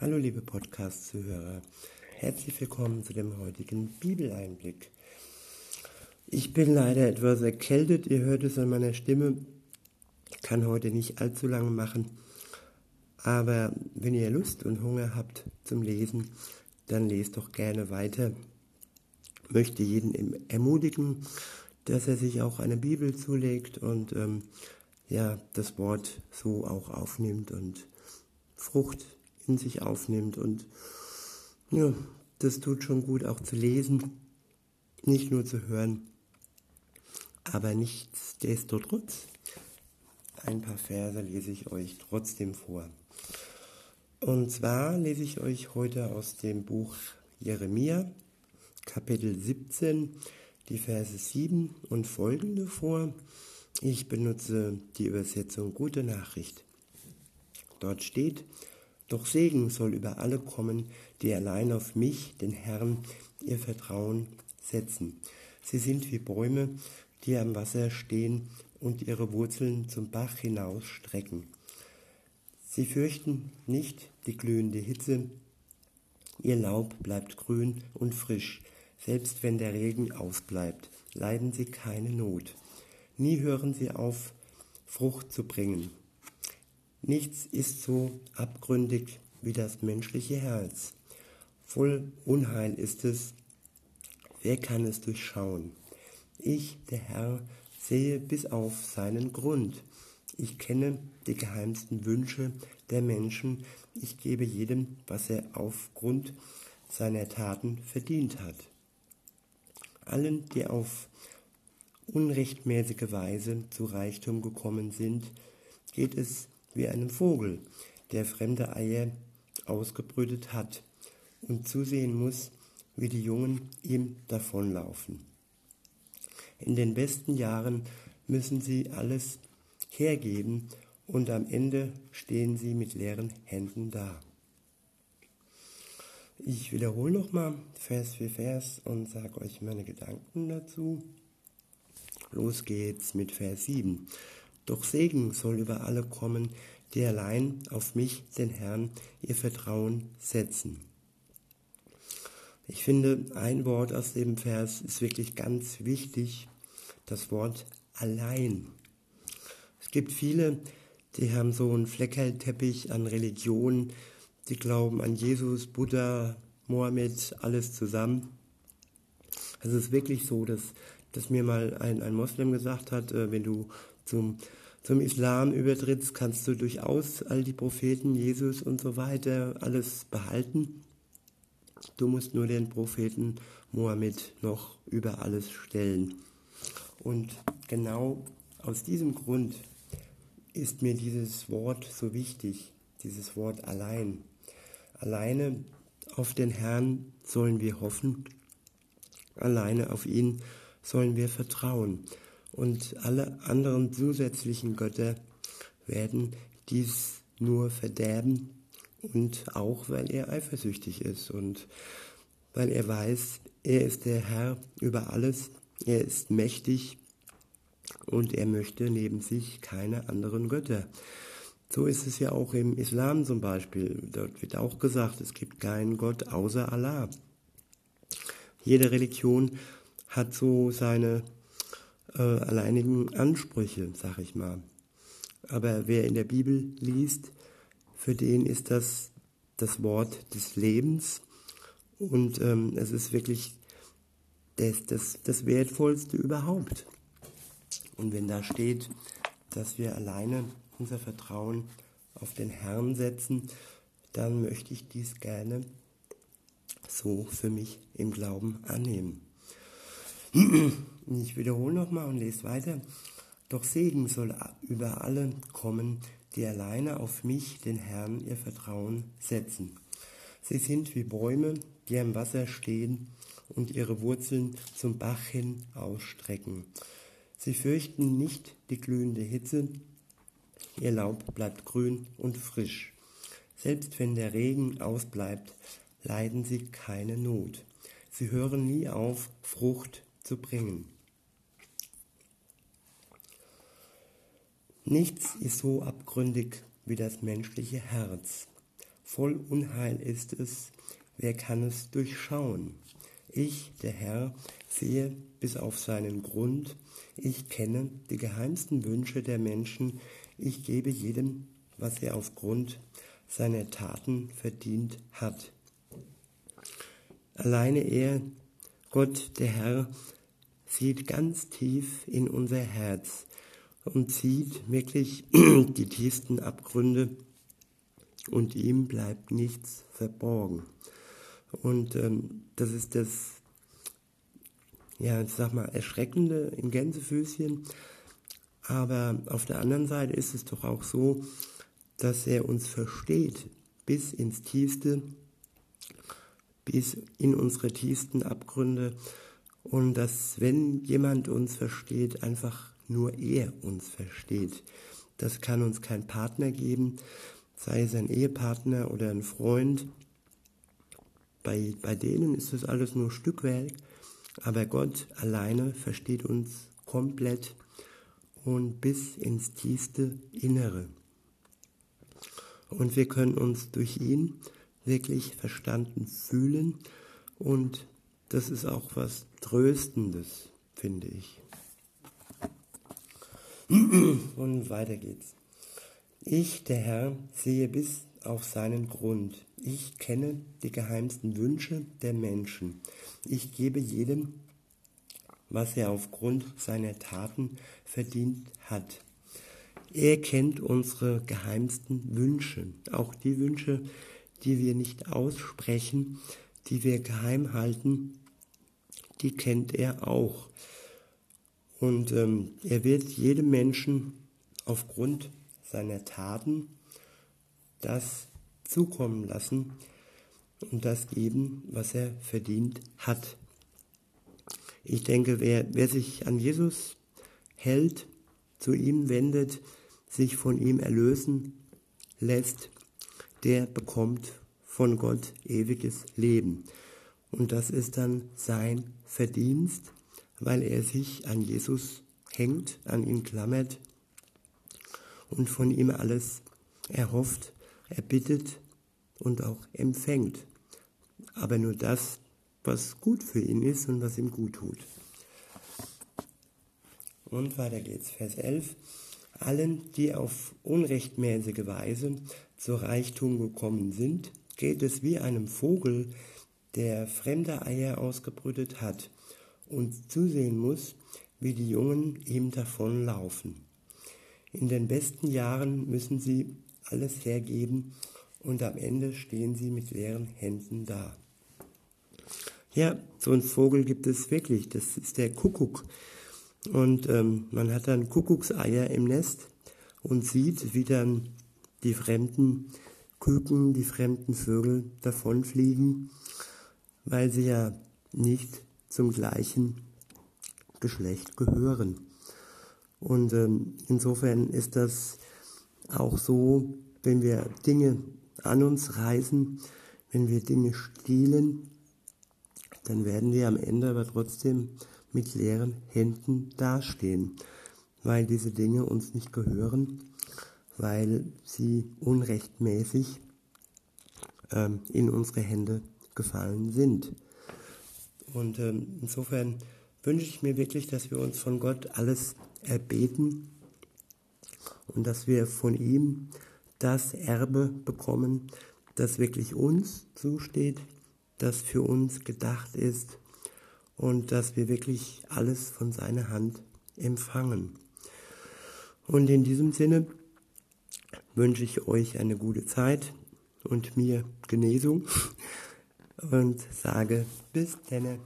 Hallo liebe Podcast-Zuhörer, herzlich willkommen zu dem heutigen Bibeleinblick. Ich bin leider etwas erkältet, ihr hört es an meiner Stimme, kann heute nicht allzu lange machen, aber wenn ihr Lust und Hunger habt zum Lesen, dann lest doch gerne weiter. Ich möchte jeden ermutigen, dass er sich auch eine Bibel zulegt und ähm, ja, das Wort so auch aufnimmt und Frucht in sich aufnimmt. Und ja, das tut schon gut auch zu lesen, nicht nur zu hören. Aber nichtsdestotrotz, ein paar Verse lese ich euch trotzdem vor. Und zwar lese ich euch heute aus dem Buch Jeremia, Kapitel 17, die Verse 7 und folgende vor. Ich benutze die Übersetzung Gute Nachricht. Dort steht, doch Segen soll über alle kommen, die allein auf mich, den Herrn, ihr Vertrauen setzen. Sie sind wie Bäume, die am Wasser stehen und ihre Wurzeln zum Bach hinaus strecken. Sie fürchten nicht die glühende Hitze, ihr Laub bleibt grün und frisch, selbst wenn der Regen ausbleibt, leiden sie keine Not. Nie hören sie auf, Frucht zu bringen. Nichts ist so abgründig wie das menschliche Herz. Voll Unheil ist es. Wer kann es durchschauen? Ich, der Herr, sehe bis auf seinen Grund. Ich kenne die geheimsten Wünsche der Menschen. Ich gebe jedem, was er aufgrund seiner Taten verdient hat. Allen, die auf unrechtmäßige Weise zu Reichtum gekommen sind, geht es wie einem Vogel, der fremde Eier ausgebrütet hat und zusehen muss, wie die Jungen ihm davonlaufen. In den besten Jahren müssen sie alles hergeben und am Ende stehen sie mit leeren Händen da. Ich wiederhole nochmal Vers für Vers und sage euch meine Gedanken dazu. Los geht's mit Vers 7. Doch Segen soll über alle kommen, die allein auf mich, den Herrn, ihr Vertrauen setzen. Ich finde, ein Wort aus dem Vers ist wirklich ganz wichtig, das Wort allein. Es gibt viele, die haben so einen Fleckerlteppich an Religionen, die glauben an Jesus, Buddha, Mohammed, alles zusammen. Es ist wirklich so, dass, dass mir mal ein, ein Moslem gesagt hat, äh, wenn du zum, zum Islam übertrittst, kannst du durchaus all die Propheten, Jesus und so weiter, alles behalten. Du musst nur den Propheten Mohammed noch über alles stellen. Und genau aus diesem Grund ist mir dieses Wort so wichtig, dieses Wort allein. Alleine auf den Herrn sollen wir hoffen, alleine auf ihn sollen wir vertrauen. Und alle anderen zusätzlichen Götter werden dies nur verderben und auch weil er eifersüchtig ist und weil er weiß, er ist der Herr über alles, er ist mächtig und er möchte neben sich keine anderen Götter. So ist es ja auch im Islam zum Beispiel. Dort wird auch gesagt, es gibt keinen Gott außer Allah. Jede Religion hat so seine äh, alleinigen Ansprüche, sag ich mal. Aber wer in der Bibel liest, für den ist das das Wort des Lebens und ähm, es ist wirklich das, das, das Wertvollste überhaupt. Und wenn da steht, dass wir alleine unser Vertrauen auf den Herrn setzen, dann möchte ich dies gerne so für mich im Glauben annehmen. Ich wiederhole nochmal und lese weiter. Doch Segen soll über alle kommen, die alleine auf mich, den Herrn, ihr Vertrauen setzen. Sie sind wie Bäume, die am Wasser stehen und ihre Wurzeln zum Bach hin ausstrecken. Sie fürchten nicht die glühende Hitze, Ihr Laub bleibt grün und frisch. Selbst wenn der Regen ausbleibt, leiden sie keine Not. Sie hören nie auf, Frucht zu bringen. Nichts ist so abgründig wie das menschliche Herz. voll Unheil ist es, wer kann es durchschauen? Ich, der Herr, sehe bis auf seinen Grund, ich kenne die geheimsten Wünsche der Menschen, ich gebe jedem, was er aufgrund seiner Taten verdient hat. Alleine er, Gott, der Herr, sieht ganz tief in unser Herz und sieht wirklich die tiefsten Abgründe und ihm bleibt nichts verborgen. Und ähm, das ist das, ja, ich sag mal, Erschreckende in Gänsefüßchen. Aber auf der anderen Seite ist es doch auch so, dass er uns versteht bis ins Tiefste, bis in unsere tiefsten Abgründe und dass wenn jemand uns versteht, einfach nur er uns versteht. Das kann uns kein Partner geben, sei es ein Ehepartner oder ein Freund. Bei, bei denen ist das alles nur Stückwerk, aber Gott alleine versteht uns komplett und bis ins tiefste Innere. Und wir können uns durch ihn wirklich verstanden fühlen und das ist auch was Tröstendes, finde ich. Und weiter geht's. Ich, der Herr, sehe bis auf seinen Grund. Ich kenne die geheimsten Wünsche der Menschen. Ich gebe jedem, was er aufgrund seiner Taten verdient hat. Er kennt unsere geheimsten Wünsche, auch die Wünsche, die wir nicht aussprechen, die wir geheim halten, die kennt er auch. Und ähm, er wird jedem Menschen aufgrund seiner Taten das zukommen lassen und das geben, was er verdient hat. Ich denke, wer, wer sich an Jesus hält, zu ihm wendet, sich von ihm erlösen lässt, der bekommt von Gott ewiges Leben. Und das ist dann sein Verdienst, weil er sich an Jesus hängt, an ihn klammert und von ihm alles erhofft, erbittet und auch empfängt. Aber nur das, was gut für ihn ist und was ihm gut tut. Und weiter geht's, Vers 11. Allen, die auf unrechtmäßige Weise zu Reichtum gekommen sind, geht es wie einem Vogel, der fremde Eier ausgebrütet hat und zusehen muss, wie die Jungen ihm davonlaufen. In den besten Jahren müssen sie alles hergeben und am Ende stehen sie mit leeren Händen da. Ja, so ein Vogel gibt es wirklich, das ist der Kuckuck. Und ähm, man hat dann Kuckuckseier im Nest und sieht, wie dann die fremden Küken, die fremden Vögel davonfliegen, weil sie ja nicht zum gleichen Geschlecht gehören. Und ähm, insofern ist das auch so, wenn wir Dinge an uns reißen, wenn wir Dinge stehlen, dann werden wir am Ende aber trotzdem mit leeren Händen dastehen, weil diese Dinge uns nicht gehören, weil sie unrechtmäßig ähm, in unsere Hände gefallen sind. Und ähm, insofern wünsche ich mir wirklich, dass wir uns von Gott alles erbeten und dass wir von ihm das Erbe bekommen, das wirklich uns zusteht, das für uns gedacht ist und dass wir wirklich alles von seiner Hand empfangen. Und in diesem Sinne wünsche ich euch eine gute Zeit und mir Genesung und sage bis denne.